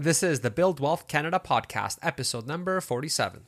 This is the Build Wealth Canada podcast, episode number 47.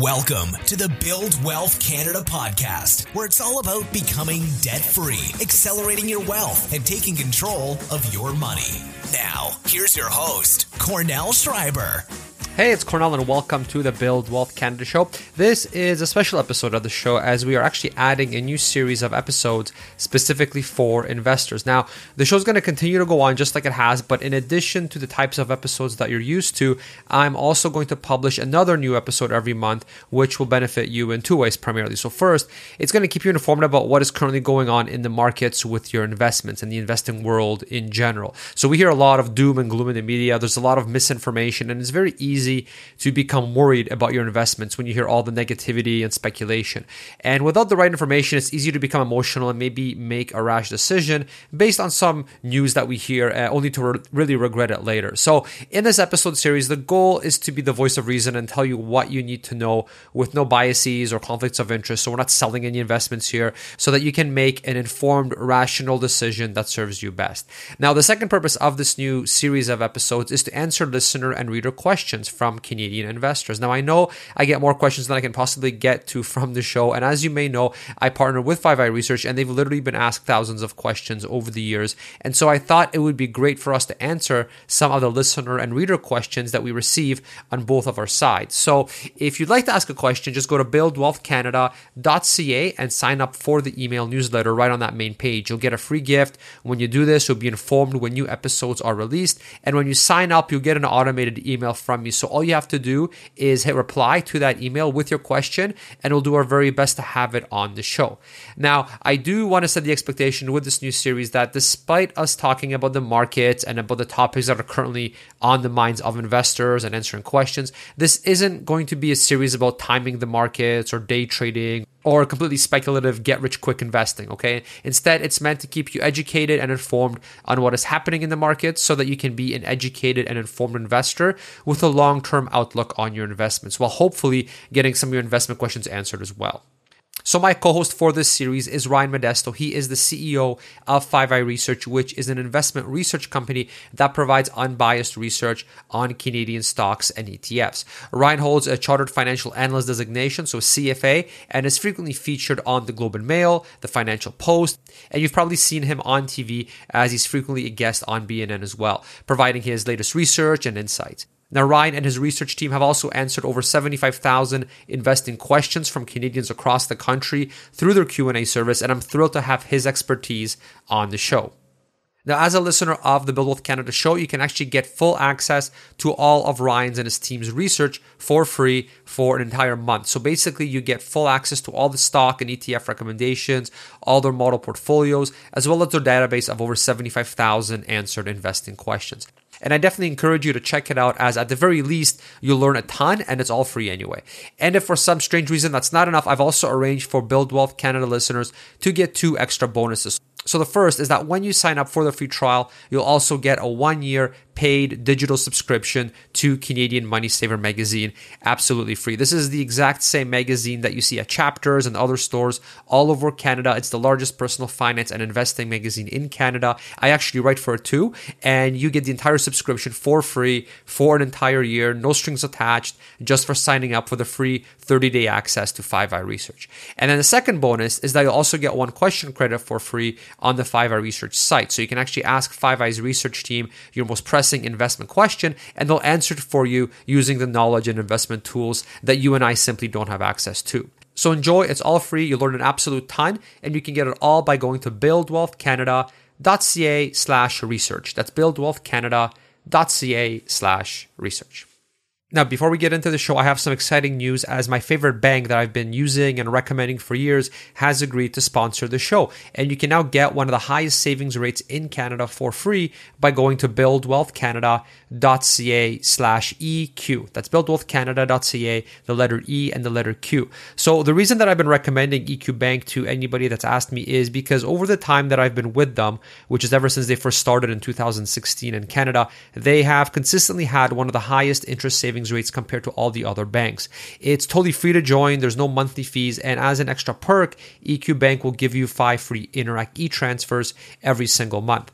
Welcome to the Build Wealth Canada podcast, where it's all about becoming debt free, accelerating your wealth, and taking control of your money. Now, here's your host, Kornel Szrejber. Hey, it's Kornel, and welcome to the Build Wealth Canada show. This is a special episode of the show as we are actually adding a new series of episodes specifically for investors. Now, the show is going to continue to go on just like it has, but in addition to the types of episodes that you're used to, I'm also going to publish another new episode every month, which will benefit you in two ways primarily. So, first, it's going to keep you informed about what is currently going on in the markets with your investments and the investing world in general. So, we hear a lot of doom and gloom in the media, there's a lot of misinformation, and it's very easy easy to become worried about your investments when you hear all the negativity and speculation. And without the right information, it's easy to become emotional and maybe make a rash decision based on some news that we hear, uh, only to re- really regret it later. So, in this episode series, the goal is to be the voice of reason and tell you what you need to know with no biases or conflicts of interest. So, we're not selling any investments here so that you can make an informed, rational decision that serves you best. Now, the second purpose of this new series of episodes is to answer listener and reader questions from Canadian investors. Now, I know I get more questions than I can possibly get to from the show. And as you may know, I partner with 5i Research and they've literally been asked thousands of questions over the years. And so I thought it would be great for us to answer some of the listener and reader questions that we receive on both of our sides. So if you'd like to ask a question, just go to buildwealthcanada.ca and sign up for the email newsletter right on that main page. You'll get a free gift. When you do this, you'll be informed when new episodes are released. And when you sign up, you'll get an automated email from me. So so all you have to do is hit reply to that email with your question, and we'll do our very best to have it on the show. Now, I do want to set the expectation with this new series that despite us talking about the market and about the topics that are currently on the minds of investors and answering questions, this isn't going to be a series about timing the markets or day trading or completely speculative get rich quick investing, okay? Instead, it's meant to keep you educated and informed on what is happening in the market so that you can be an educated and informed investor with a long term outlook on your investments while hopefully getting some of your investment questions answered as well. So, my co host for this series is Ryan Modesto. He is the CEO of 5i Research, which is an investment research company that provides unbiased research on Canadian stocks and ETFs. Ryan holds a Chartered Financial Analyst designation, so CFA, and is frequently featured on the Globe and Mail, the Financial Post, and you've probably seen him on TV as he's frequently a guest on BNN as well, providing his latest research and insights. Now, Ryan and his research team have also answered over 75,000 investing questions from Canadians across the country through their Q&A service, and I'm thrilled to have his expertise on the show. Now, as a listener of the Build Wealth Canada show, you can actually get full access to all of Ryan's and his team's research for free for an entire month. So basically, you get full access to all the stock and ETF recommendations, all their model portfolios, as well as their database of over 75,000 answered investing questions. And I definitely encourage you to check it out as at the very least, you'll learn a ton and it's all free anyway. And if for some strange reason that's not enough, I've also arranged for Build Wealth Canada listeners to get two extra bonuses. So the first is that when you sign up for the free trial, you'll also get a one year paid digital subscription to Canadian Money Saver magazine absolutely free. This is the exact same magazine that you see at Chapters and other stores all over Canada. It's the largest personal finance and investing magazine in Canada. I actually write for it too, and you get the entire subscription for free for an entire year, no strings attached, just for signing up for the free 30 day access to 5i Research. And then the second bonus is that you'll also get one question credit for free on the 5i Research site. So you can actually ask 5i's research team your most pressing investment question, and they'll answer it for you using the knowledge and investment tools that you and I simply don't have access to. So enjoy, it's all free, you learn an absolute ton, and you can get it all by going to buildwealthcanada.ca slash research. That's buildwealthcanada.ca slash research. Now, before we get into the show, I have some exciting news as my favorite bank that I've been using and recommending for years has agreed to sponsor the show. And you can now get one of the highest savings rates in Canada for free by going to buildwealthcanada.ca slash EQ. That's buildwealthcanada.ca, the letter E and the letter Q. So the reason that I've been recommending EQ Bank to anybody that's asked me is because over the time that I've been with them, which is ever since they first started in 2016 in Canada, they have consistently had one of the highest interest savings rates compared to all the other banks. It's totally free to join, there's no monthly fees, and as an extra perk, EQ Bank will give you five free Interac e transfers every single month.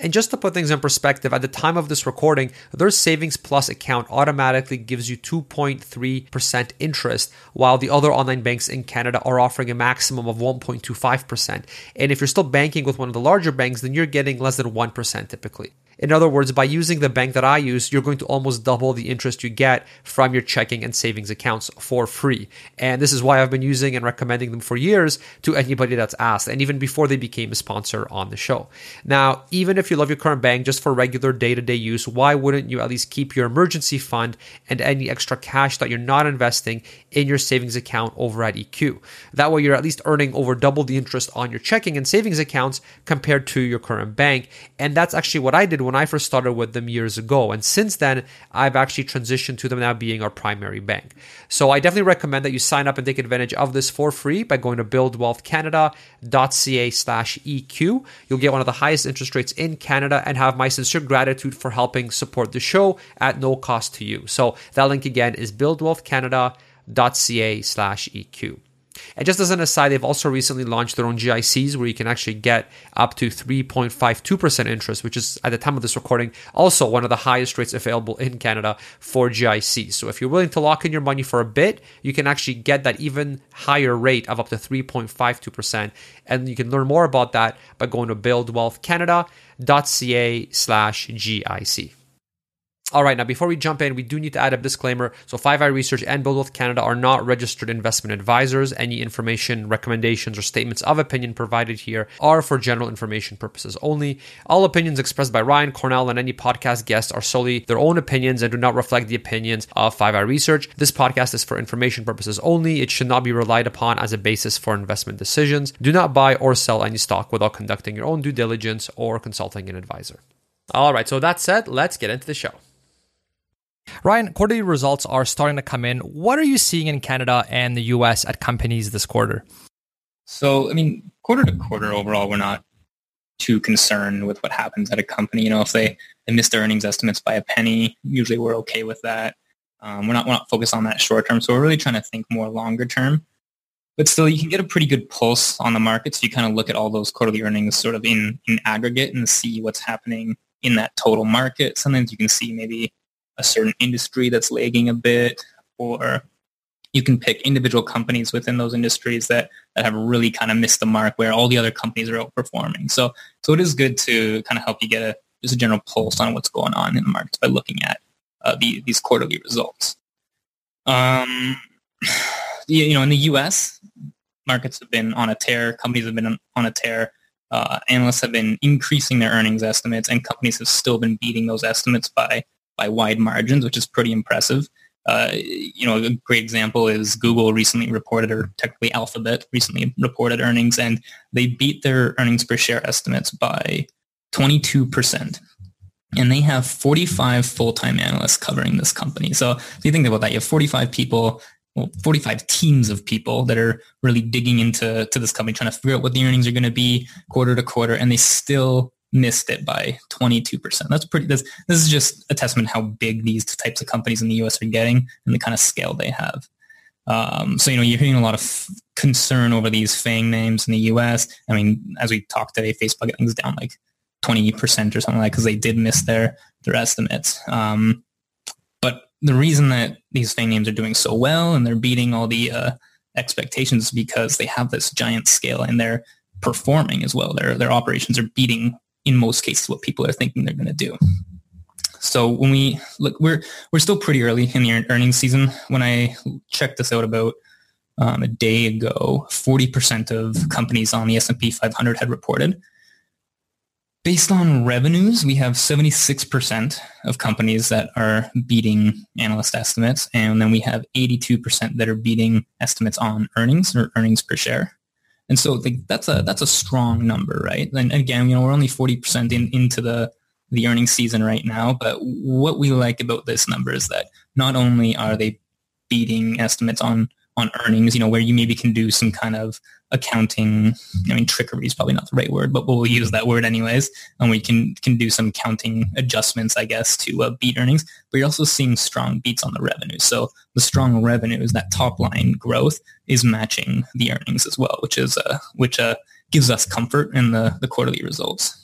And just to put things in perspective, at the time of this recording, their Savings Plus account automatically gives you 2.3% interest, while the other online banks in Canada are offering a maximum of 1.25%. And if you're still banking with one of the larger banks, then you're getting less than 1% typically. In other words, by using the bank that I use, you're going to almost double the interest you get from your checking and savings accounts for free. And this is why I've been using and recommending them for years to anybody that's asked, and even before they became a sponsor on the show. Now, even if you love your current bank just for regular day to day use, why wouldn't you at least keep your emergency fund and any extra cash that you're not investing in your savings account over at EQ? That way, you're at least earning over double the interest on your checking and savings accounts compared to your current bank. And that's actually what I did when I first started with them years ago. And since then, I've actually transitioned to them now being our primary bank. So I definitely recommend that you sign up and take advantage of this for free by going to buildwealthcanada.ca slash EQ. You'll get one of the highest interest rates in Canada and have my sincere gratitude for helping support the show at no cost to you. So that link again is buildwealthcanada.ca slash EQ. And just as an aside, they've also recently launched their own GICs where you can actually get up to 3.52% interest, which is at the time of this recording also one of the highest rates available in Canada for GICs. So if you're willing to lock in your money for a bit, you can actually get that even higher rate of up to 3.52%. And you can learn more about that by going to buildwealthcanada.ca slash GIC. All right, now before we jump in, we do need to add a disclaimer. So, 5i Research and Build Wealth Canada are not registered investment advisors. Any information, recommendations, or statements of opinion provided here are for general information purposes only. All opinions expressed by Ryan Kornel and any podcast guests are solely their own opinions and do not reflect the opinions of 5i Research. This podcast is for information purposes only. It should not be relied upon as a basis for investment decisions. Do not buy or sell any stock without conducting your own due diligence or consulting an advisor. All right, so that said, let's get into the show. Ryan, quarterly results are starting to come in. What are you seeing in Canada and the US at companies this quarter? So, I mean, quarter to quarter overall, we're not too concerned with what happens at a company. You know, if they, they miss their earnings estimates by a penny, usually we're okay with that. Um, we're not we're not focused on that short term. So we're really trying to think more longer term. But still, you can get a pretty good pulse on the markets. So you kind of look at all those quarterly earnings sort of in, in aggregate and see what's happening in that total market. Sometimes you can see maybe a certain industry that's lagging a bit, or you can pick individual companies within those industries that, that have really kind of missed the mark where all the other companies are outperforming. So, so it is good to kind of help you get a, just a general pulse on what's going on in the markets by looking at uh, the, these quarterly results. Um, you know, in the U.S., markets have been on a tear. Companies have been on a tear. Uh, analysts have been increasing their earnings estimates, and companies have still been beating those estimates by by wide margins, which is pretty impressive. Uh, you know, a great example is Google recently reported, or technically Alphabet recently reported earnings, and they beat their earnings per share estimates by 22%. And they have 45 full-time analysts covering this company. So if you think about that, you have 45 people, well, 45 teams of people that are really digging into to this company, trying to figure out what the earnings are going to be quarter to quarter, and they still missed it by 22%. That's pretty, this, this is just a testament how big these types of companies in the US are getting and the kind of scale they have. Um, so, you know, you're hearing a lot of concern over these FANG names in the US. I mean, as we talked today, Facebook is down like 20% or something like that because they did miss their, their estimates. Um, but the reason that these FANG names are doing so well and they're beating all the uh, expectations is because they have this giant scale and they're performing as well. Their, their operations are beating in most cases what people are thinking they're going to do. So when we look, we're we're still pretty early in the earnings season. When I checked this out about um, a day ago, 40% of companies on the S&P 500 had reported. Based on revenues, we have 76% of companies that are beating analyst estimates, and then we have 82% that are beating estimates on earnings or earnings per share. And so like, that's a that's a strong number, right? And again, you know, we're only 40% in, into the the earnings season right now, but what we like about this number is that not only are they beating estimates on on earnings, you know, where you maybe can do some kind of accounting. I mean, trickery is probably not the right word, but we'll use that word anyways. And we can can do some counting adjustments, I guess, to uh, beat earnings. But you're also seeing strong beats on the revenue. So the strong revenue is that top line growth, is matching the earnings as well, which is uh, which uh, gives us comfort in the the quarterly results.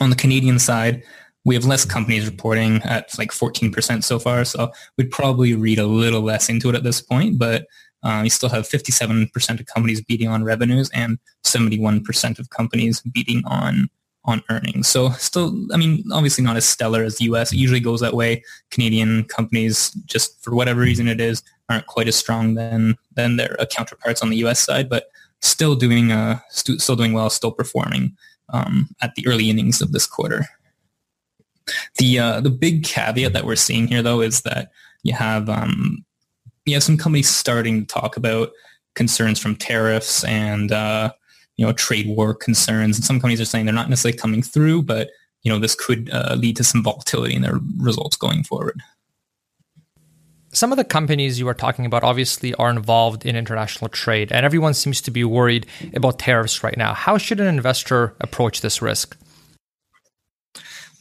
On the Canadian side, we have less companies reporting at like 14% so far. So we'd probably read a little less into it at this point, but uh, you still have 57% of companies beating on revenues and 71% of companies beating on on earnings. So still, I mean, obviously not as stellar as the U.S. It usually goes that way. Canadian companies, just for whatever reason it is, aren't quite as strong than than their uh, counterparts on the U.S. side, but still doing uh, st- still doing well, still performing um, at the early innings of this quarter. The uh, the big caveat that we're seeing here, though, is that you have um, you have some companies starting to talk about concerns from tariffs and uh, you know trade war concerns, and some companies are saying they're not necessarily coming through, but you know this could uh, lead to some volatility in their results going forward. Some of the companies you are talking about obviously are involved in international trade, and everyone seems to be worried about tariffs right now. How should an investor approach this risk?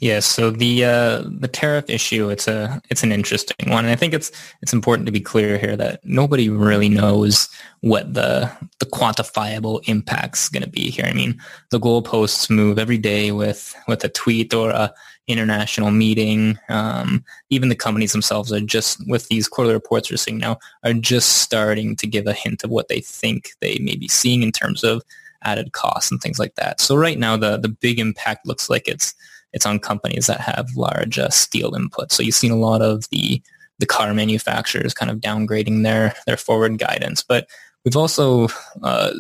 Yeah, so the uh, the tariff issue it's a it's an interesting one, and I think it's it's important to be clear here that nobody really knows what the the quantifiable impact's going to be here. I mean, the goalposts move every day with with a tweet or a international meeting. Um, even the companies themselves are just with these quarterly reports we're seeing now are just starting to give a hint of what they think they may be seeing in terms of added costs and things like that. So right now, the the big impact looks like it's it's on companies that have large uh, steel inputs. So you've seen a lot of the the car manufacturers kind of downgrading their their forward guidance, but we've also uh,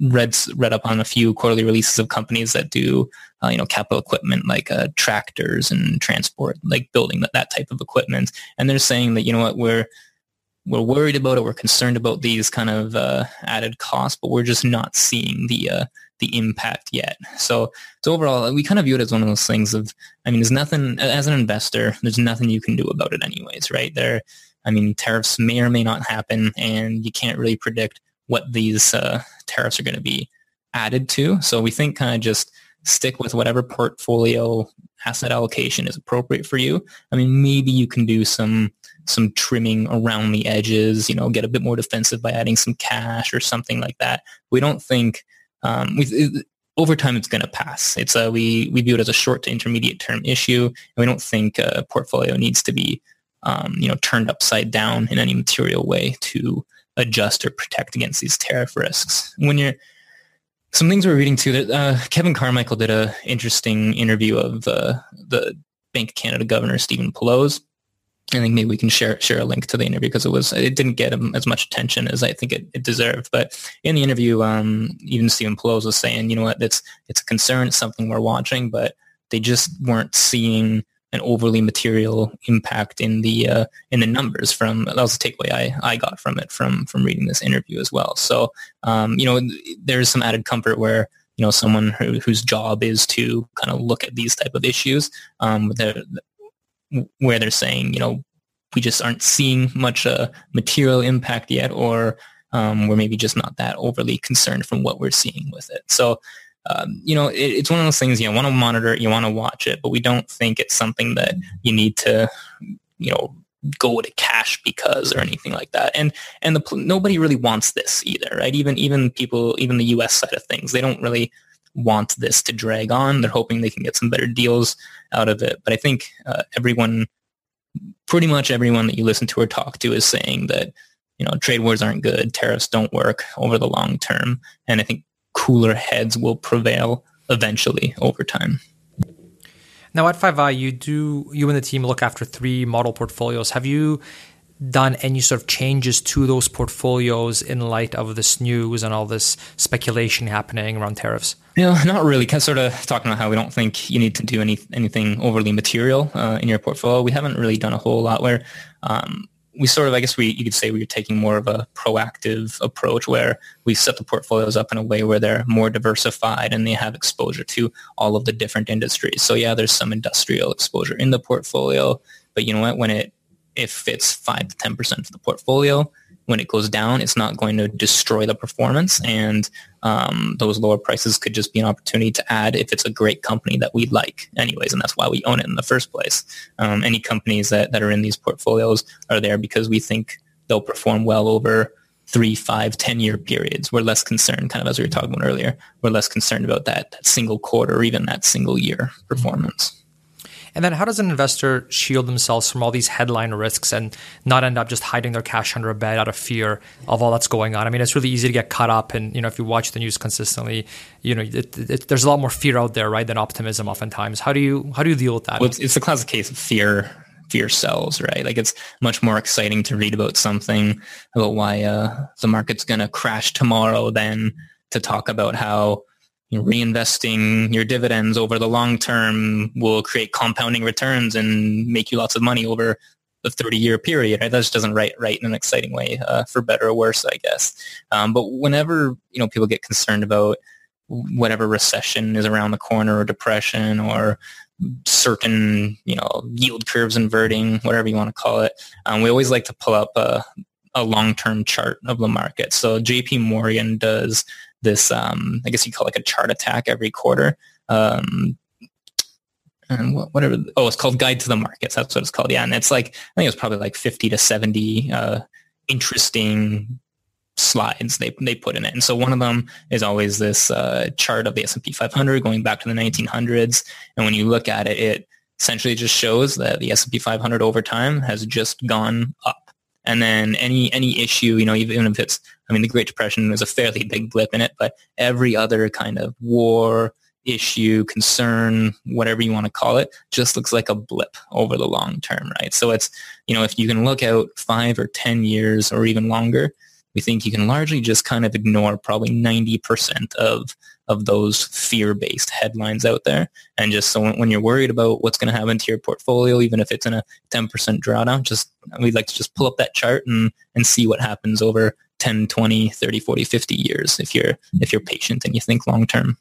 read read up on a few quarterly releases of companies that do uh, you know capital equipment like uh, tractors and transport, like building that, that type of equipment, and they're saying that you know what we're we're worried about it, we're concerned about these kind of uh, added costs, but we're just not seeing the uh, the impact yet. So, so overall, we kind of view it as one of those things of, I mean, there's nothing, as an investor, there's nothing you can do about it anyways, right? There, I mean, tariffs may or may not happen and you can't really predict what these uh, tariffs are going to be added to. So we think kind of just stick with whatever portfolio asset allocation is appropriate for you. I mean, maybe you can do some some trimming around the edges, you know, get a bit more defensive by adding some cash or something like that. We don't think um, we, over time it's going to pass. It's a, we we view it as a short to intermediate term issue, and we don't think a portfolio needs to be um, you know turned upside down in any material way to adjust or protect against these tariff risks. When you're some things we're reading too. That uh, Kevin Carmichael did a interesting interview of uh, the Bank of Canada Governor Stephen Poloz, I think maybe we can share share a link to the interview because it was it didn't get as much attention as I think it, it deserved. But in the interview, um, even Stephen Poloz was saying, you know what, it's it's a concern, it's something we're watching, but they just weren't seeing an overly material impact in the uh, in the numbers. From that was the takeaway I, I got from it from from reading this interview as well. So um, you know, there's some added comfort where you know someone who, whose job is to kind of look at these type of issues um, where they're saying, you know, we just aren't seeing much uh, material impact yet, or um, we're maybe just not that overly concerned from what we're seeing with it. So, um, you know, it, it's one of those things you want to monitor, you want to watch it, but we don't think it's something that you need to, you know, go to cash because or anything like that. And and the nobody really wants this either, right? Even even people, even the U.S. side of things, they don't really want this to drag on. They're hoping they can get some better deals out of it. But I think uh, everyone, pretty much everyone that you listen to or talk to is saying that, you know, trade wars aren't good, tariffs don't work over the long term. And I think cooler heads will prevail eventually over time. Now at 5i, you do you and the team look after three model portfolios. Have you done any sort of changes to those portfolios in light of this news and all this speculation happening around tariffs? No, not really. Kind of sort of talking about how we don't think you need to do any anything overly material uh, in your portfolio. We haven't really done a whole lot where um, we sort of, I guess we you could say we are taking more of a proactive approach where we set the portfolios up in a way where they're more diversified and they have exposure to all of the different industries. So yeah, there's some industrial exposure in the portfolio, but you know what? When it if it's five to ten percent of the portfolio, when it goes down, it's not going to destroy the performance. And um, those lower prices could just be an opportunity to add if it's a great company that we like anyways. And that's why we own it in the first place. Um, any companies that, that are in these portfolios are there because we think they'll perform well over three, five, ten year periods. We're less concerned, kind of as we were talking about earlier, we're less concerned about that, that single quarter or even that single year performance. And then how does an investor shield themselves from all these headline risks and not end up just hiding their cash under a bed out of fear of all that's going on? I mean, it's really easy to get caught up and, you know, if you watch the news consistently, you know, it, it, there's a lot more fear out there, right, than optimism oftentimes. How do you, how do you deal with that? Well, it's, the classic case of fear fear sells, right? Like it's much more exciting to read about something about why uh, the market's going to crash tomorrow than to talk about how reinvesting your dividends over the long term will create compounding returns and make you lots of money over the 30 year period. Right? That just doesn't write right in an exciting way, uh, for better or worse, I guess. Um, but whenever you know people get concerned about whatever recession is around the corner or depression or certain you know yield curves inverting, whatever you want to call it, um, we always like to pull up a, a long-term chart of the market. So JP Morgan does this, um, I guess you call it like a chart attack every quarter. Um, and whatever, oh, it's called Guide to the Markets. That's what it's called. Yeah. And it's like, I think it's probably like 50 to 70 uh, interesting slides they, they put in it. And so one of them is always this uh, chart of the S&P 500 going back to the 1900s. And when you look at it, it essentially just shows that the S&P 500 over time has just gone up. And then any any issue, you know, even if it's, I mean, the Great Depression was a fairly big blip in it, but every other kind of war, issue, concern, whatever you want to call it, just looks like a blip over the long term, right? So it's, you know, if you can look out five or 10 years or even longer, we think you can largely just kind of ignore probably 90% of of those fear-based headlines out there. And just so when you're worried about what's going to happen to your portfolio, even if it's in a 10% drawdown, just we'd like to just pull up that chart and, and see what happens over 10, 20, 30, 40, 50 years if you're if you're patient and you think long term.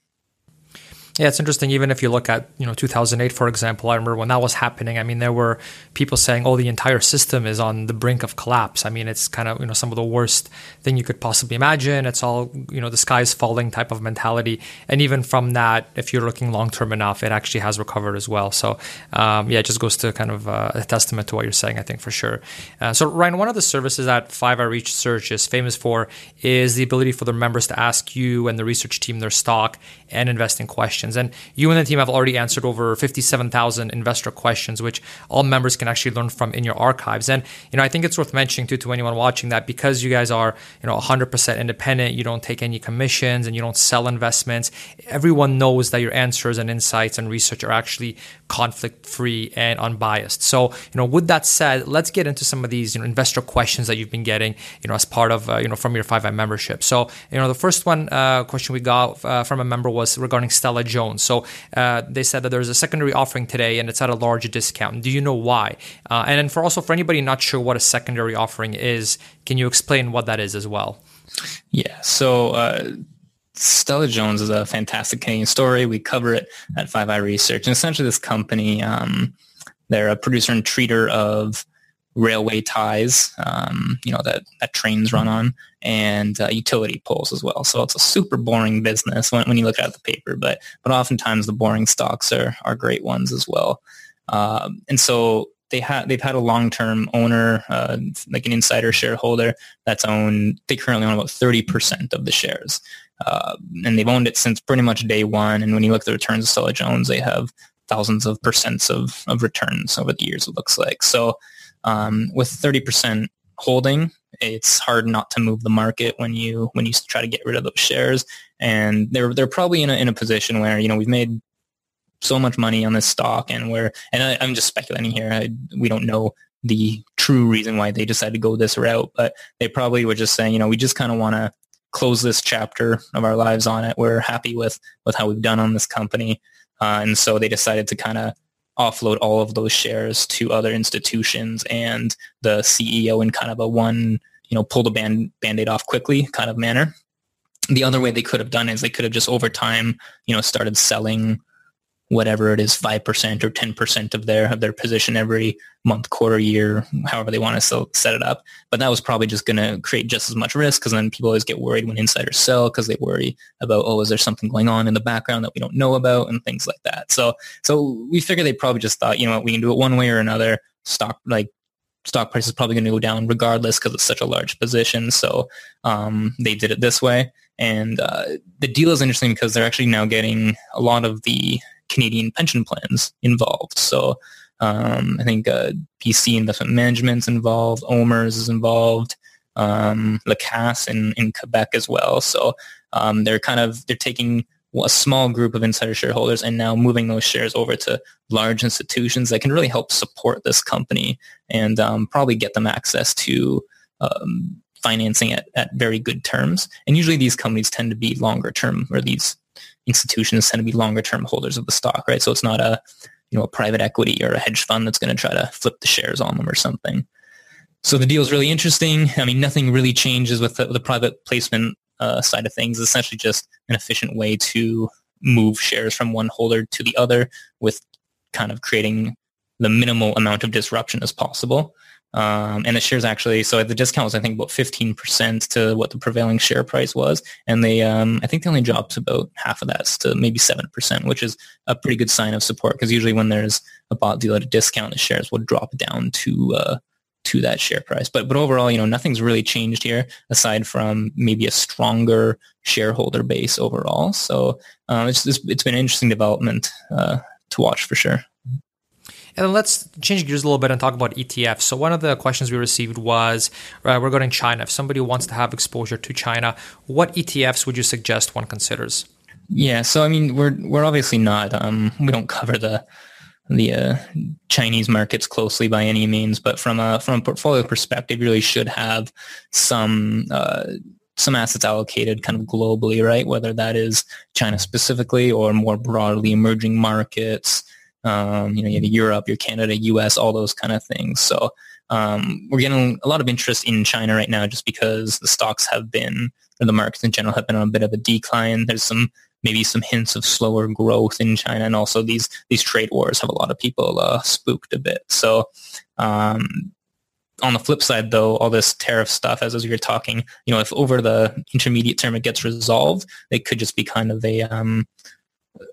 Yeah, it's interesting. Even if you look at you know 2008, for example, I remember when that was happening. I mean, there were people saying, "Oh, the entire system is on the brink of collapse." I mean, it's kind of you know some of the worst thing you could possibly imagine. It's all you know the sky is falling type of mentality. And even from that, if you're looking long term enough, it actually has recovered as well. So um, yeah, it just goes to kind of uh, a testament to what you're saying. I think for sure. Uh, so Ryan, one of the services that 5i Research is famous for is the ability for their members to ask you and the research team their stock and investing questions. And you and the team have already answered over 57,000 investor questions, which all members can actually learn from in your archives. And, you know, I think it's worth mentioning too to anyone watching that because you guys are, you know, 100% independent, you don't take any commissions and you don't sell investments, everyone knows that your answers and insights and research are actually conflict free and unbiased. So, you know, with that said, let's get into some of these, you know, investor questions that you've been getting, you know, as part of, uh, you know, from your 5i membership. So, you know, the first one uh, question we got uh, from a member was regarding Stella Jones. So uh, they said that there's a secondary offering today and it's at a large discount. Do you know why? Uh, and then for also for anybody not sure what a secondary offering is, can you explain what that is as well? Yeah. So uh, Stella Jones is a fantastic Canadian story. We cover it at 5i Research, and essentially this company, um, they're a producer and treater of railway ties, um, you know, that, that trains run on, and uh, utility poles as well. So it's a super boring business when, when you look at the paper, but but oftentimes the boring stocks are are great ones as well. Um, and so they had they've had a long term owner, uh, like an insider shareholder that's owned. They currently own about thirty percent of the shares, uh, and they've owned it since pretty much day one. And when you look at the returns of Stella Jones, they have thousands of percents of, of returns over the years. It looks like so. Um, with 30% holding, it's hard not to move the market when you when you try to get rid of those shares. And they're they're probably in a in a position where you know we've made so much money on this stock, and we're and I, am just speculating here. I, we don't know the true reason why they decided to go this route, but they probably were just saying, you know, we just kind of want to close this chapter of our lives on it. We're happy with with how we've done on this company, uh, and so they decided to kind of offload all of those shares to other institutions and the CEO in kind of a one, you know, pull the band band-aid off quickly kind of manner. The other way they could have done is they could have just over time, you know, started selling whatever it is, 5% or 10% of their, of their position every month, quarter, year, however they want to set it up. But that was probably just going to create just as much risk because then people always get worried when insiders sell because they worry about, oh, is there something going on in the background that we don't know about and things like that. So, so we figured they probably just thought, you know what, we can do it one way or another. Stock, like stock price is probably going to go down regardless because it's such a large position. So um, they did it this way. And uh, the deal is interesting because they're actually now getting a lot of the Canadian pension plans involved. So um, I think uh, BC Investment Management's involved, OMERS is involved, um, La Caisse in, in Quebec as well. So um, they're kind of they're taking a small group of insider shareholders and now moving those shares over to large institutions that can really help support this company and um, probably get them access to um, financing at, at very good terms. And usually these companies tend to be longer term or these institutions tend to be longer term holders of the stock, right? So it's not a, you know, a private equity or a hedge fund that's going to try to flip the shares on them or something. So the deal is really interesting. I mean, nothing really changes with the, the private placement uh, side of things. It's essentially just an efficient way to move shares from one holder to the other with kind of creating the minimal amount of disruption as possible. Um, and the shares actually, so the discount was I think about 15% to what the prevailing share price was. And they, um, I think they only dropped about half of that to maybe 7%, which is a pretty good sign of support because usually when there's a bought deal at a discount, the shares will drop down to, uh, to that share price. But, but overall, you know, nothing's really changed here aside from maybe a stronger shareholder base overall. So uh, it's, it's, it's been an interesting development uh, to watch for sure. And then let's change gears a little bit and talk about ETFs. So one of the questions we received was uh, regarding China. If somebody wants to have exposure to China, what ETFs would you suggest one considers? Yeah, so I mean, we're we're obviously not um, we don't cover the the uh, Chinese markets closely by any means, but from a from a portfolio perspective, you really should have some uh, some assets allocated kind of globally, right? Whether that is China specifically or more broadly emerging markets, um, you know, you have Europe, your Canada, US, all those kind of things. So um, we're getting a lot of interest in China right now just because the stocks have been, or the markets in general have been on a bit of a decline. There's some maybe some hints of slower growth in China, and also these these trade wars have a lot of people uh, spooked a bit. So um, on the flip side, though, all this tariff stuff, as, as we were talking, you know, if over the intermediate term it gets resolved, it could just be kind of a um,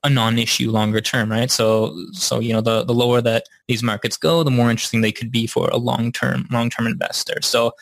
a non-issue longer term, right? So, so you know, the the lower that these markets go, the more interesting they could be for a long-term long-term investor. So,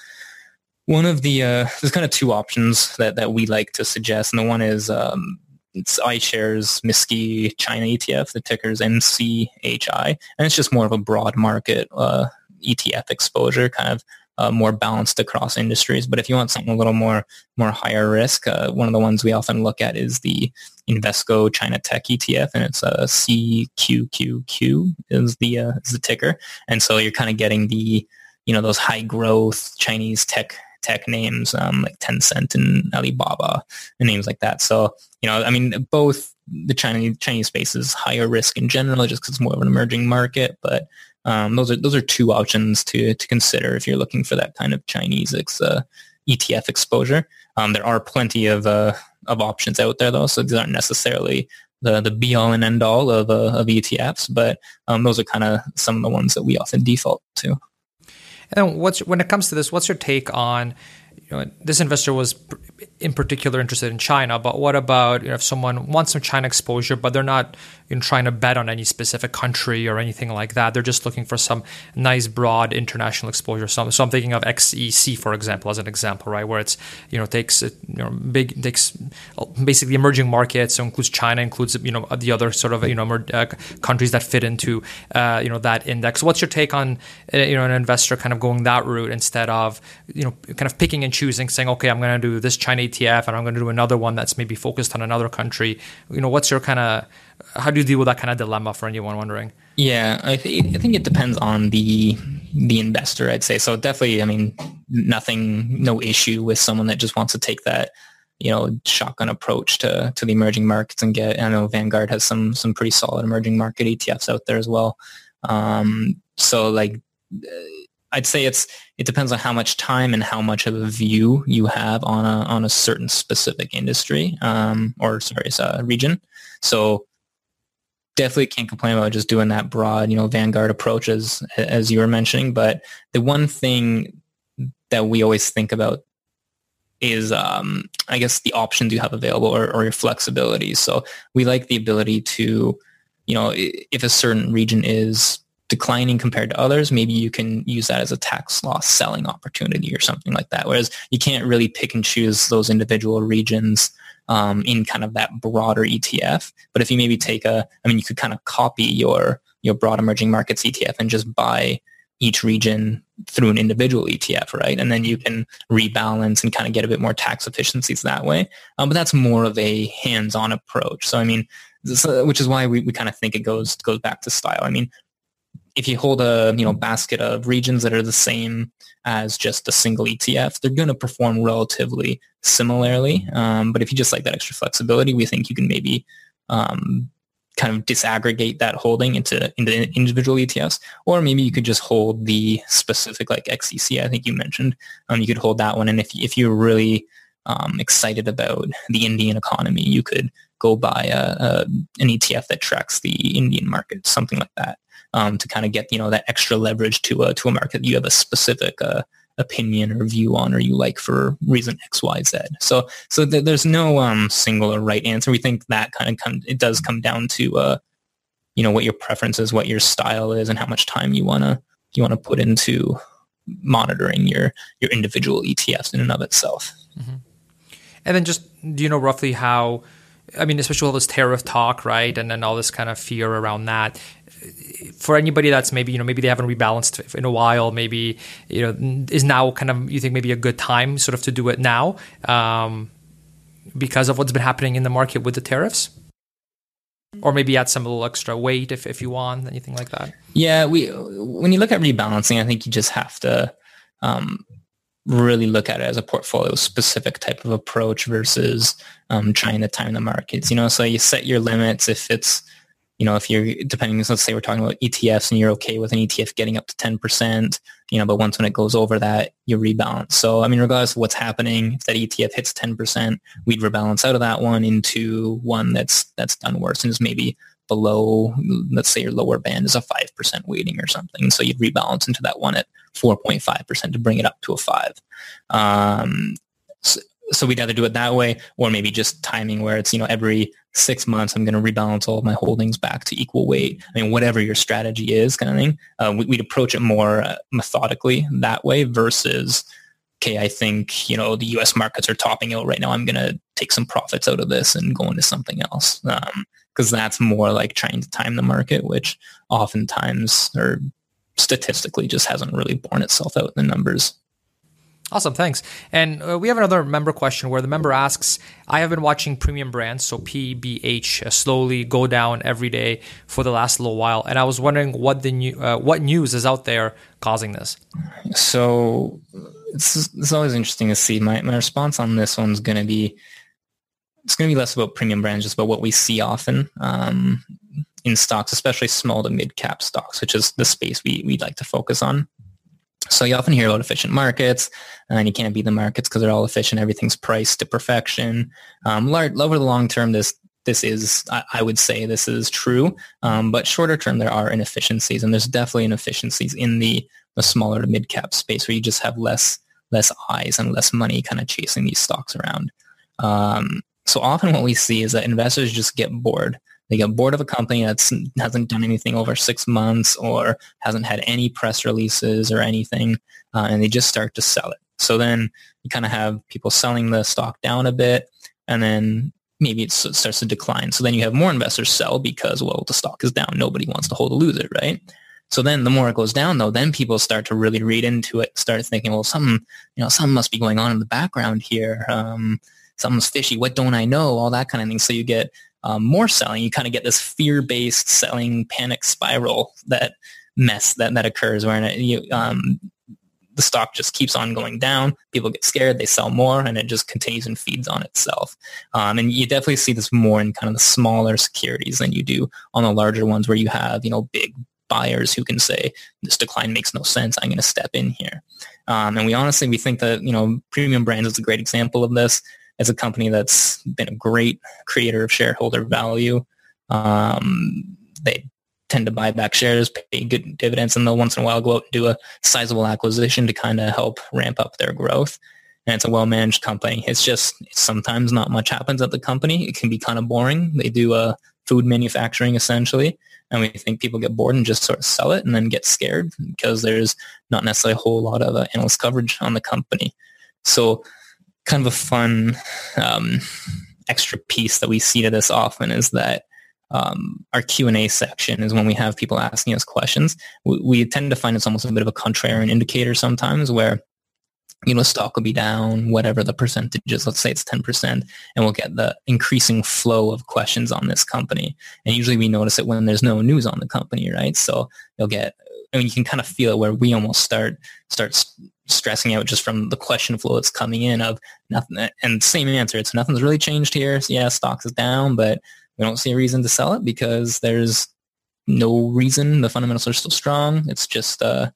one of the uh, there's kind of two options that that we like to suggest, and the one is um, it's iShares MSCI China ETF. The ticker is MCHI, and it's just more of a broad market uh, ETF exposure, kind of uh, more balanced across industries. But if you want something a little more more higher risk, uh, one of the ones we often look at is the Invesco China Tech ETF, and it's a CQQQ is the uh, is the ticker. And so you're kind of getting the you know those high growth Chinese tech tech names um, like Tencent and Alibaba and names like that. So you know, I mean, both the Chinese Chinese space is higher risk in general, just because it's more of an emerging market, but um, those are those are two options to to consider if you're looking for that kind of Chinese uh, ETF exposure. Um, there are plenty of uh, of options out there though, so these aren't necessarily the the be all and end all of uh, of ETFs, but um, those are kind of some of the ones that we often default to. And then what's when it comes to this, what's your take on you know, this investor was in particular interested in China, but what about you know, if someone wants some China exposure, but they're not know, trying to bet on any specific country or anything like that? They're just looking for some nice, broad international exposure. So, so I'm thinking of XEC, for example, as an example, right, where it's you know takes you know big takes basically emerging markets, so includes China, includes you know the other sort of you know uh, countries that fit into uh, you know that index. What's your take on uh, you know an investor kind of going that route instead of you know kind of picking and choosing, saying, okay, I'm going to do this China ETF and I'm going to do another one that's maybe focused on another country. You know, what's your kind of how do you deal with that kind of dilemma for anyone wondering? Yeah, I, th- I think it depends on the the investor. I'd say so. Definitely, I mean, nothing, no issue with someone that just wants to take that you know shotgun approach to to the emerging markets and get. I know Vanguard has some some pretty solid emerging market ETFs out there as well. Um, so like I'd say it's it depends on how much time and how much of a view you have on a on a certain specific industry um, or sorry, a region. So definitely can't complain about just doing that broad, you know, Vanguard approach as, as you were mentioning. But the one thing that we always think about is, um, I guess, the options you have available or, or your flexibility. So we like the ability to, you know, if a certain region is declining compared to others, maybe you can use that as a tax loss selling opportunity or something like that. Whereas you can't really pick and choose those individual regions um, in kind of that broader ETF. But if you maybe take a, I mean, you could kind of copy your your broad emerging markets ETF and just buy each region through an individual ETF, right? And then you can rebalance and kind of get a bit more tax efficiencies that way. Um, but that's more of a hands-on approach. So I mean, this, uh, which is why we, we kind of think it goes goes back to style. I mean, if you hold a you know basket of regions that are the same as just a single ETF, they're going to perform relatively similarly. Um, but if you just like that extra flexibility, we think you can maybe um, kind of disaggregate that holding into into individual ETFs, or maybe you could just hold the specific like XEC. I think you mentioned um, you could hold that one, and if if you're really um, excited about the Indian economy, you could go buy a, a, an ETF that tracks the Indian market, something like that um, to kind of get you know that extra leverage to a to a market you have a specific uh, opinion or view on or you like for reason X Y Z. So so th- there's no um, single or right answer. We think that kind of come it does come down to uh, you know what your preference is, what your style is, and how much time you wanna you wanna put into monitoring your your individual ETFs in and of itself. Mm-hmm. And then just do you know roughly how? I mean, especially all this tariff talk, right, and then all this kind of fear around that for anybody that's maybe you know maybe they haven't rebalanced in a while maybe you know is now kind of you think maybe a good time sort of to do it now um, because of what's been happening in the market with the tariffs? Or maybe add some little extra weight if, if you want anything like that? Yeah we when you look at rebalancing i think you just have to um, really look at it as a portfolio specific type of approach versus um, trying to time the markets you know? So you set your limits. If it's you know, if you're depending, let's say we're talking about ETFs and you're okay with an ETF getting up to 10%, you know, but once when it goes over that, you rebalance. So, I mean, regardless of what's happening, if that ETF hits 10%, we'd rebalance out of that one into one that's, that's done worse and is maybe below, let's say your lower band is a 5% weighting or something. So you'd rebalance into that one at 4.5% to bring it up to a five. Um, so, so we'd either do it that way or maybe just timing where it's, you know, every six months, I'm going to rebalance all of my holdings back to equal weight. I mean, whatever your strategy is kind of thing, uh, we, would approach it more uh, methodically that way versus, okay, I think, you know, the U.S. markets are topping out right now. I'm going to take some profits out of this and go into something else. because um, that's more like trying to time the market, which oftentimes or statistically just hasn't really borne itself out in the numbers. Awesome, thanks. And uh, we have another member question where the member asks, I have been watching premium brands, so PBH, uh, slowly go down every day for the last little while, and I was wondering what the new, uh, what news is out there causing this. So it's, it's always interesting to see. My my response on this one's going to be it's going to be less about premium brands, just about what we see often um, in stocks, especially small to mid cap stocks, which is the space we we like to focus on. So you often hear about efficient markets, and you can't beat the markets because they're all efficient. Everything's priced to perfection. Um, large, over the long term, this this is, I, would say, this is true. Um, but shorter term, there are inefficiencies, and there's definitely inefficiencies in the the smaller to mid cap space where you just have less less eyes and less money kind of chasing these stocks around. Um, so often, what we see is that investors just get bored they get bored of a company that hasn't done anything over six months or hasn't had any press releases or anything, uh, and they just start to sell it. So then you kind of have people selling the stock down a bit, and then maybe it starts to decline. So then you have more investors sell because, well, the stock is down. Nobody wants to hold a loser, right? So then the more it goes down, though, then people start to really read into it, start thinking, well, something, you know, something must be going on in the background here. Um, something's fishy. What don't I know? All that kind of thing. So you get um, more selling, you kind of get this fear-based selling panic spiral that mess that, that occurs where it, you, um, the stock just keeps on going down. People get scared, they sell more, and it just continues and feeds on itself. Um, and you definitely see this more in kind of the smaller securities than you do on the larger ones where you have, you know, big buyers who can say this decline makes no sense. I'm going to step in here. Um, and we honestly, we think that, you know, premium brands is a great example of this as a company that's been a great creator of shareholder value. Um, they tend to buy back shares, pay good dividends, and they'll once in a while go out and do a sizable acquisition to kind of help ramp up their growth. And it's a well-managed company. It's just sometimes not much happens at the company. It can be kind of boring. They do uh, food manufacturing essentially, and we think people get bored and just sort of sell it and then get scared because there's not necessarily a whole lot of uh, analyst coverage on the company. So, kind of a fun um, extra piece that we see to this often is that um, our Q&A section is when we have people asking us questions. We, we, tend to find it's almost a bit of a contrarian indicator sometimes where, you know, stock will be down, whatever the percentage is, let's say it's 10%, and we'll get the increasing flow of questions on this company. And usually we notice it when there's no news on the company, right? So you'll get, I mean, you can kind of feel it where we almost start, start stressing out just from the question flow that's coming in of nothing. And same answer, it's nothing's really changed here. So yeah, stocks is down, but we don't see a reason to sell it because there's no reason. The fundamentals are still strong. It's just uh,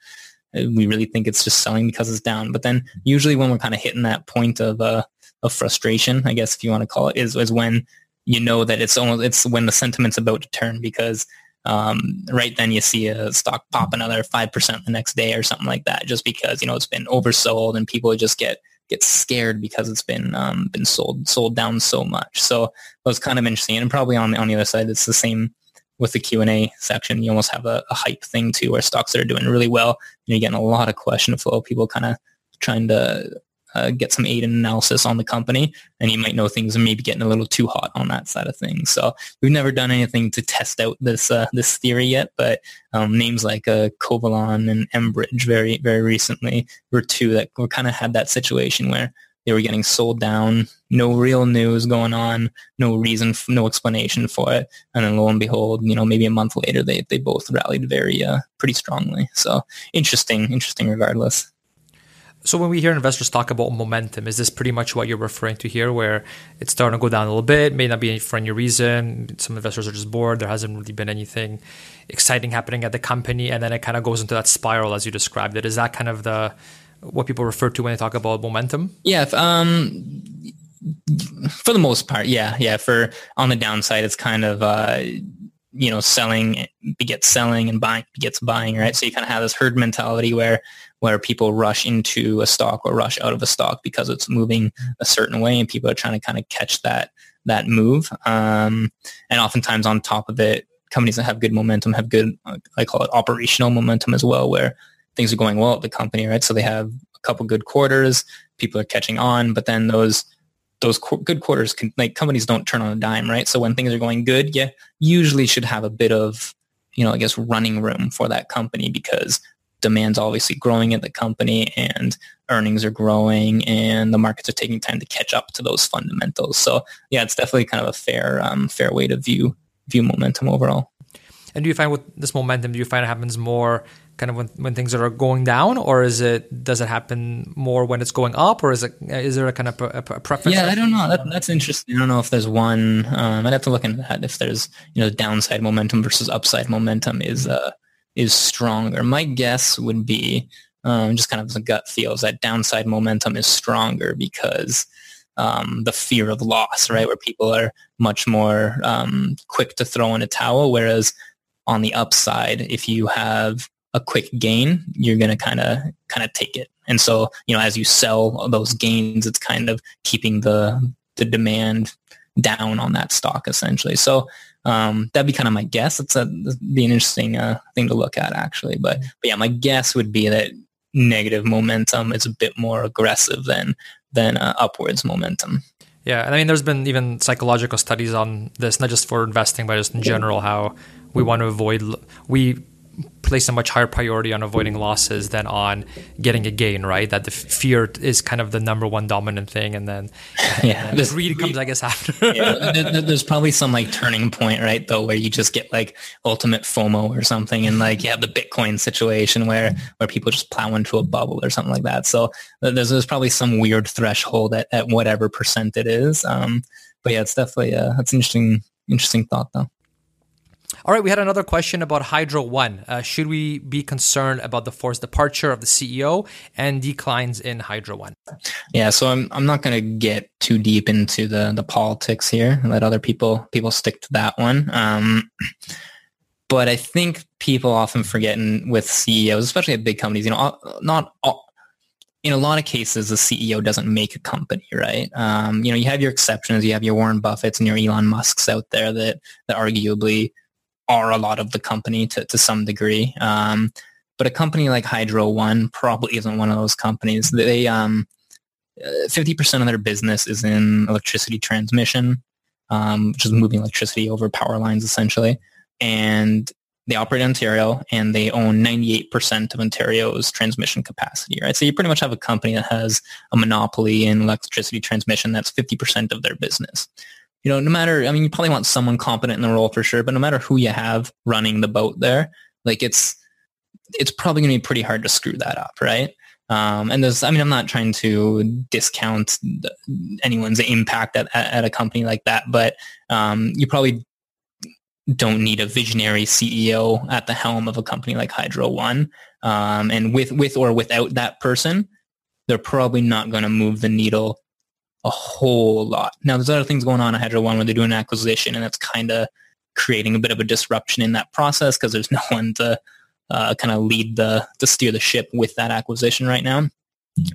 we really think it's just selling because it's down. But then usually when we're kind of hitting that point of uh, of frustration, I guess if you want to call it, is is when you know that it's almost it's when the sentiment's about to turn because um, right then you see a stock pop another five percent the next day or something like that, just because you know it's been oversold and people just get get scared because it's been um, been sold sold down so much. So it was kind of interesting, and probably on the on the other side, it's the same with the Q and A section. You almost have a, a, hype thing too, where stocks that are doing really well, and you're getting a lot of question flow. People kind of trying to uh, get some aid and analysis on the company, and you might know things are maybe getting a little too hot on that side of things. So we've never done anything to test out this uh, this theory yet, but um, names like uh, and Enbridge very very recently were two that were kind of had that situation where they were getting sold down, no real news going on, no reason, no explanation for it, and then lo and behold, you know, maybe a month later, they they both rallied very uh, pretty strongly. So interesting, interesting, regardless. So when we hear investors talk about momentum, is this pretty much what you're referring to here, where it's starting to go down a little bit, may not be for any reason. Some investors are just bored. There hasn't really been anything exciting happening at the company, and then it kind of goes into that spiral as you described it. Is that kind of the what people refer to when they talk about momentum? Yeah. Um, for the most part, yeah, yeah. For on the downside, it's kind of uh, you know selling begets selling and buying begets buying, right? So you kind of have this herd mentality where where people rush into a stock or rush out of a stock because it's moving a certain way and people are trying to kind of catch that that move. Um, and oftentimes on top of it, companies that have good momentum have good, I call it operational momentum as well, where things are going well at the company, right? So they have a couple good quarters, people are catching on, but then those those good quarters can like companies don't turn on a dime, right? So when things are going good, yeah, usually should have a bit of you know, I guess running room for that company because demand's obviously growing at the company and earnings are growing and the markets are taking time to catch up to those fundamentals. So yeah, it's definitely kind of a fair um, fair way to view view momentum overall. And do you find with this momentum, do you find it happens more kind of when, when things are going down, or is it does it happen more when it's going up, or is it is there a kind of a, a preference? Yeah, I don't know. That, that's interesting. I don't know if there's one. Um, I'd have to look into that. If there's you know downside momentum versus upside momentum is uh, is stronger. My guess would be um, just kind of the gut feels that downside momentum is stronger because um, the fear of loss, right? Where people are much more um, quick to throw in a towel, whereas on the upside, if you have a quick gain, you're going to kind of kind of take it. And so, you know, as you sell those gains, it's kind of keeping the the demand down on that stock essentially. So um, that'd be kind of my guess. It's a be an interesting uh, thing to look at actually. But, but yeah, my guess would be that negative momentum is a bit more aggressive than than uh, upwards momentum. Yeah, and I mean, there's been even psychological studies on this, not just for investing, but just in general, how we want to avoid we place a much higher priority on avoiding losses than on getting a gain, right? That the fear is kind of the number one dominant thing, and then yeah, and greed comes, I guess, after. yeah, there's probably some like turning point, right? Though, where you just get like ultimate FOMO or something, and like you have the Bitcoin situation where where people just plow into a bubble or something like that. So there's there's probably some weird threshold at, at whatever percent it is. Um, but yeah, it's definitely uh, that's an interesting interesting thought though. All right, we had another question about Hydro One. Uh, should we be concerned about the forced departure of the CEO and declines in Hydro One? Yeah, so I'm I'm not going to get too deep into the the politics here. And let other people people stick to that one. Um, but I think people often forget with CEOs, especially at big companies, you know, not all, in a lot of cases, the CEO doesn't make a company, right? Um, you know, you have your exceptions. You have your Warren Buffetts and your Elon Musks out there that that arguably are a lot of the company to, to some degree. Um, but a company like Hydro One probably isn't one of those companies. They um, 50% of their business is in electricity transmission, um, which is moving electricity over power lines essentially. And they operate in Ontario and they own 98% of Ontario's transmission capacity, right? So you pretty much have a company that has a monopoly in electricity transmission. That's 50% of their business. You know, no matter, I mean, you probably want someone competent in the role for sure, but no matter who you have running the boat there, like it's, it's probably going to be pretty hard to screw that up, right? Um, and there's, I mean, I'm not trying to discount the, anyone's impact at, at, a company like that, but um, you probably don't need a visionary CEO at the helm of a company like Hydro One. Um, and with, with or without that person, they're probably not going to move the needle a whole lot. Now, there's other things going on at Hydro One where they're doing an acquisition, and that's kind of creating a bit of a disruption in that process because there's no one to uh, kind of lead the to steer the ship with that acquisition right now.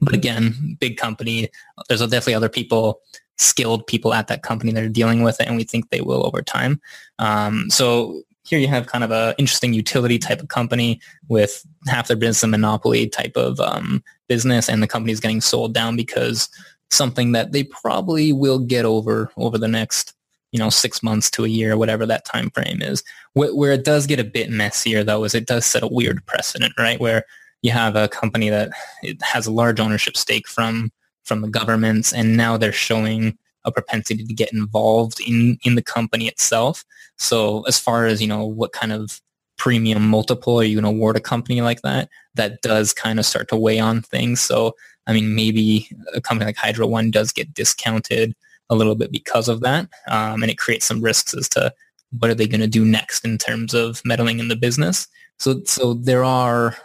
But again, big company. There's definitely other people, skilled people at that company that are dealing with it, and we think they will over time. Um, so here you have kind of a interesting utility type of company with half their business a monopoly type of um, business, and the company is getting sold down because something that they probably will get over over the next you know six months to a year whatever that time frame is. Where, where it does get a bit messier though is it does set a weird precedent right? Where you have a company that it has a large ownership stake from from the governments and now they're showing a propensity to get involved in in the company itself. So as far as you know what kind of premium multiple are you going to award a company like that that does kind of start to weigh on things. So i mean maybe a company like hydro one does get discounted a little bit because of that. Um, and it creates some risks as to what are they going to do next in terms of meddling in the business. So, so there are,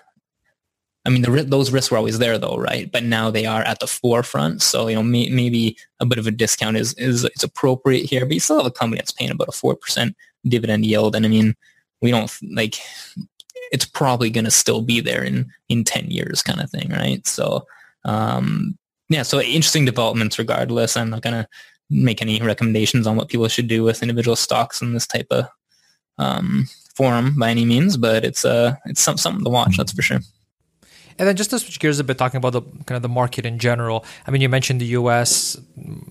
I mean, the, those risks were always there though, right? But now they are at the forefront. So, you know, may, maybe a bit of a discount is, is, is appropriate here, but you still have a company that's paying about a 4% dividend yield. And I mean, we don't like, it's probably going to still be there in, in 10 years kind of thing, right? So, um, yeah, so interesting developments regardless. I'm not going to make any recommendations on what people should do with individual stocks in this type of um, forum by any means, but it's uh, it's some, something to watch, that's for sure. And then just to switch gears a bit, talking about the kind of the market in general. I mean, you mentioned the U.S.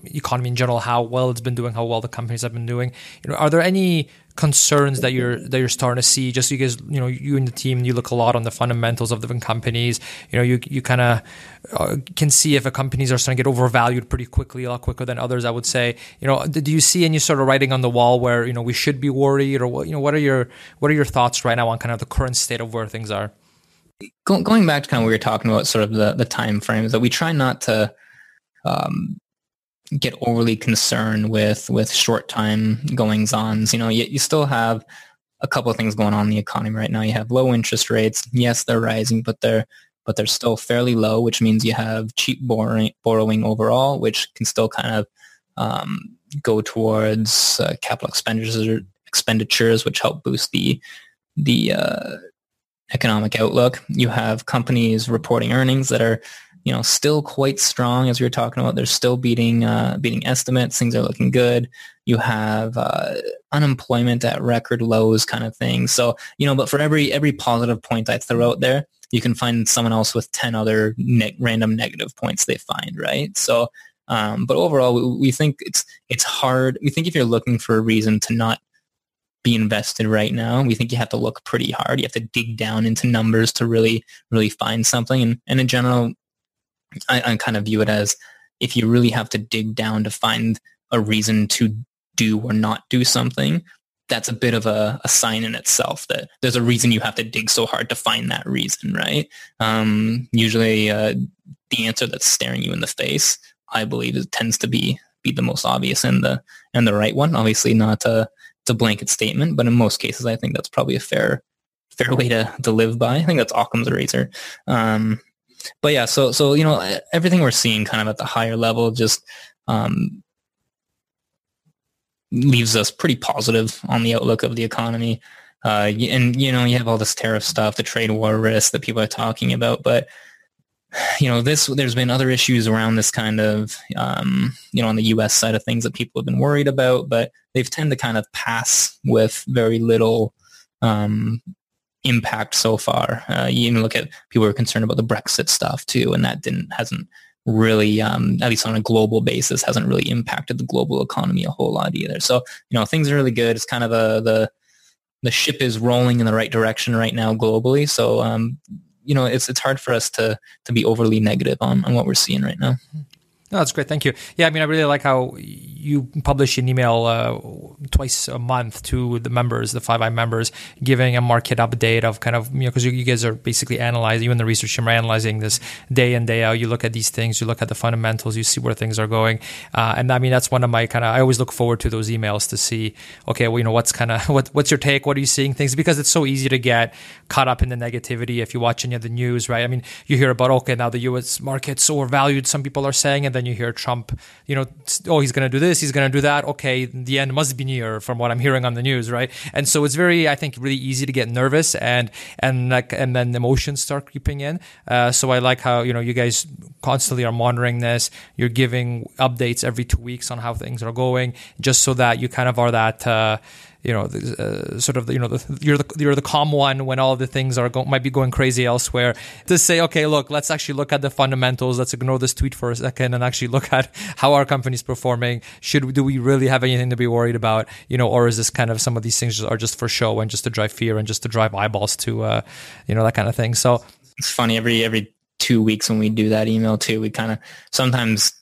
economy in general, how well it's been doing, how well the companies have been doing. You know, are there any concerns that you're that you're starting to see? Just because you know you and the team, you look a lot on the fundamentals of different companies. You know, you you kind of uh, can see if a companies are starting to get overvalued pretty quickly, a lot quicker than others. I would say. You know, do you see any sort of writing on the wall where you know we should be worried, or what? You know, what are your what are your thoughts right now on kind of the current state of where things are? going back to kind of what we were talking about, sort of the, the time frames that we try not to um, get overly concerned with with short time goings ons. You know, you, you still have a couple of things going on in the economy right now. You have low interest rates. Yes, they're rising, but they're but they're still fairly low, which means you have cheap borrowing, borrowing overall, which can still kind of um, go towards uh, capital expenditures, expenditures, which help boost the the uh, economic outlook. You have companies reporting earnings that are, you know, still quite strong as we were talking about. They're still beating uh, beating estimates. Things are looking good. You have uh, unemployment at record lows, kind of thing. So you know, but for every every positive point I throw out there, you can find someone else with ten other ne- random negative points they find. Right. So. Um, but overall, we, we think it's it's hard. We think if you're looking for a reason to not be invested right now. We think you have to look pretty hard. You have to dig down into numbers to really, really find something. And, and in general, I, I kind of view it as if you really have to dig down to find a reason to do or not do something, that's a bit of a, a, sign in itself that there's a reason you have to dig so hard to find that reason, right? Um, usually uh, the answer that's staring you in the face, I believe, tends to be be the most obvious and the and the right one. Obviously, not uh, it's a blanket statement, but in most cases, I think that's probably a fair fair way to, to live by. I think that's Occam's razor. Um, but yeah, so so you know everything we're seeing kind of at the higher level just um, leaves us pretty positive on the outlook of the economy. Uh, and you know, you have all this tariff stuff, the trade war risk that people are talking about, but you know, this there's been other issues around this kind of, um, you know, on the U.S. side of things that people have been worried about, but they've tend to kind of pass with very little um, impact so far. Uh, you even look at people who are concerned about the Brexit stuff too, and that didn't hasn't really, um, at least on a global basis, hasn't really impacted the global economy a whole lot either. So you know, things are really good. It's kind of a the the ship is rolling in the right direction right now globally. So um, you know, it's it's hard for us to to be overly negative on on what we're seeing right now. No, that's great. Thank you. Yeah, I mean, I really like how you publish an email uh, twice a month to the members, the 5i members, giving a market update of kind of, you know, because you, you, guys are basically analyzing, you and the research team are analyzing this day in, day out. You look at these things, you look at the fundamentals, you see where things are going. Uh, and I mean, that's one of my kind of, I always look forward to those emails to see, okay, well, you know, what's kind of, what, what's your take? What are you seeing things? Because it's so easy to get caught up in the negativity if you watch any of the news, right? I mean, you hear about, okay, now the US market's overvalued, some people are saying, and then you hear Trump, you know, oh, he's going to do this, he's going to do that. Okay, the end must be near from what I'm hearing on the news, right? And so it's very, I think, really easy to get nervous and and like and then emotions start creeping in. Uh, so I like how you know you guys constantly are monitoring this. You're giving updates every two weeks on how things are going, just so that you kind of are that. Uh, you know, uh, sort of, you know, the, you're the you're the calm one when all the things are go- might be going crazy elsewhere. To say, okay, look, let's actually look at the fundamentals. Let's ignore this tweet for a second and actually look at how our company's performing. Should do we really have anything to be worried about? You know, or is this kind of some of these things are just for show and just to drive fear and just to drive eyeballs to, uh, you know, that kind of thing. So it's funny every every two weeks when we do that email too, we kind of sometimes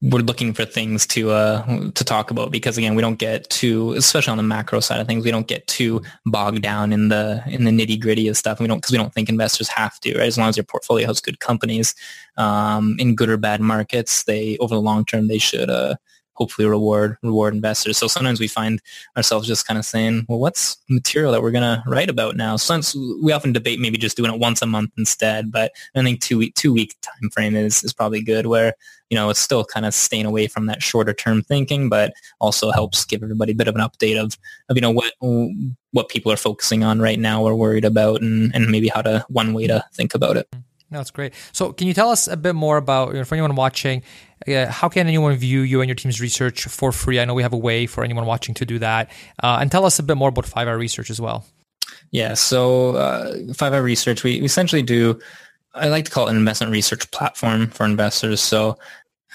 we're looking for things to uh to talk about because again we don't get too especially on the macro side of things we don't get too bogged down in the in the nitty gritty of stuff. We don't because we don't think investors have to right? As long as your portfolio has good companies um, in good or bad markets they over the long term they should uh hopefully reward reward investors. So sometimes we find ourselves just kind of saying, well, what's material that we're going to write about now? Since we often debate maybe just doing it once a month instead, but I think two week two week time frame is is probably good where you know it's still kind of staying away from that shorter term thinking, but also helps give everybody a bit of an update of of you know what what people are focusing on right now or worried about, and and maybe how to one way to think about it. Mm-hmm. No, that's great. So, can you tell us a bit more about, for anyone watching, how can anyone view you and your team's research for free? I know we have a way for anyone watching to do that. Uh, and tell us a bit more about 5i Research as well. Yeah, so uh, 5i Research, we essentially do, I like to call it an investment research platform for investors. So,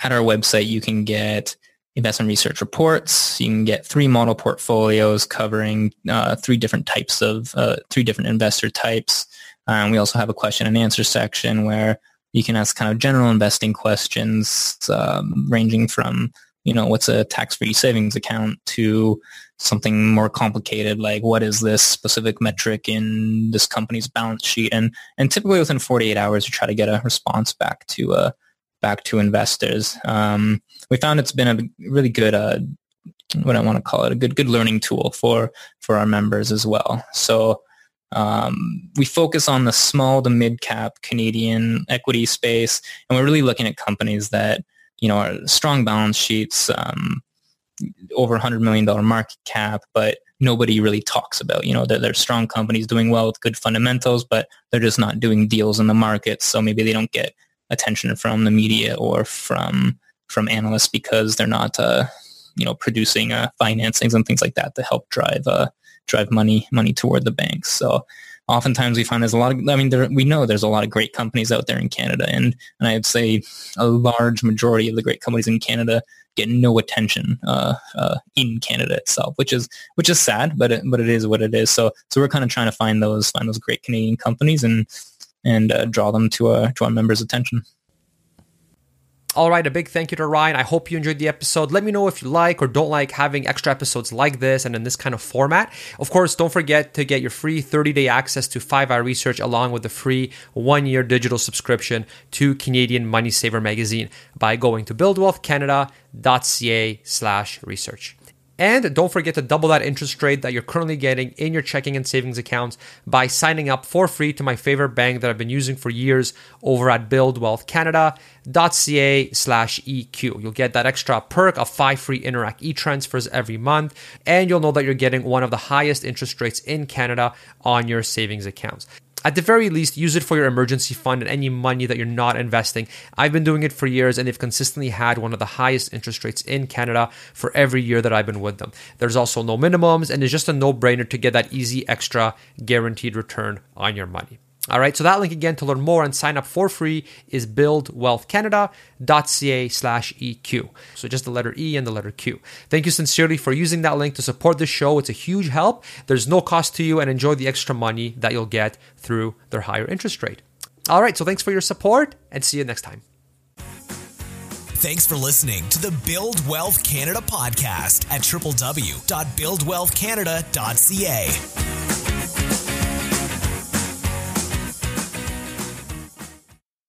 at our website, you can get investment research reports. You can get three model portfolios covering uh, three different types of, uh, three different investor types. Um, we also have a question and answer section where you can ask kind of general investing questions um, ranging from, you know, what's a tax-free savings account to something more complicated like what is this specific metric in this company's balance sheet? And and typically within 48 hours you try to get a response back to uh back to investors. Um, we found it's been a really good uh, what I want to call it a good good learning tool for for our members as well. So um, we focus on the small to mid cap Canadian equity space, and we're really looking at companies that you know are strong balance sheets, um, over $100 million market cap, but nobody really talks about. You know, they're, they're strong companies doing well with good fundamentals, but they're just not doing deals in the market, so maybe they don't get attention from the media or from from analysts because they're not uh, you know producing uh, financings and things like that to help drive uh, drive money money toward the banks. So oftentimes we find there's a lot of I mean there, we know there's a lot of great companies out there in Canada and and I'd say a large majority of the great companies in Canada get no attention uh, uh, in Canada itself, which is which is sad, but it, but it is what it is. So so we're kind of trying to find those find those great Canadian companies and and uh, draw them to our to our members' attention. All right, a big thank you to Ryan. I hope you enjoyed the episode. Let me know if you like or don't like having extra episodes like this and in this kind of format. Of course, don't forget to get your free 30-day access to 5i Research along with the free 1-year digital subscription to Canadian Money Saver magazine by going to buildwealthcanada.ca/research. And don't forget to double that interest rate that you're currently getting in your checking and savings accounts by signing up for free to my favorite bank that I've been using for years over at buildwealthcanada.ca slash EQ. You'll get that extra perk of five free Interac e-transfers every month, and you'll know that you're getting one of the highest interest rates in Canada on your savings accounts at the very least, use it for your emergency fund and any money that you're not investing. I've been doing it for years and they've consistently had one of the highest interest rates in Canada for every year that I've been with them. There's also no minimums and it's just a no brainer to get that easy extra guaranteed return on your money. All right, so that link again to learn more and sign up for free is buildwealthcanada.ca slash EQ. So just the letter E and the letter Q. Thank you sincerely for using that link to support this show. It's a huge help. There's no cost to you and enjoy the extra money that you'll get through their higher interest rate. All right, so thanks for your support and see you next time. Thanks for listening to the Build Wealth Canada podcast at www.buildwealthcanada.ca.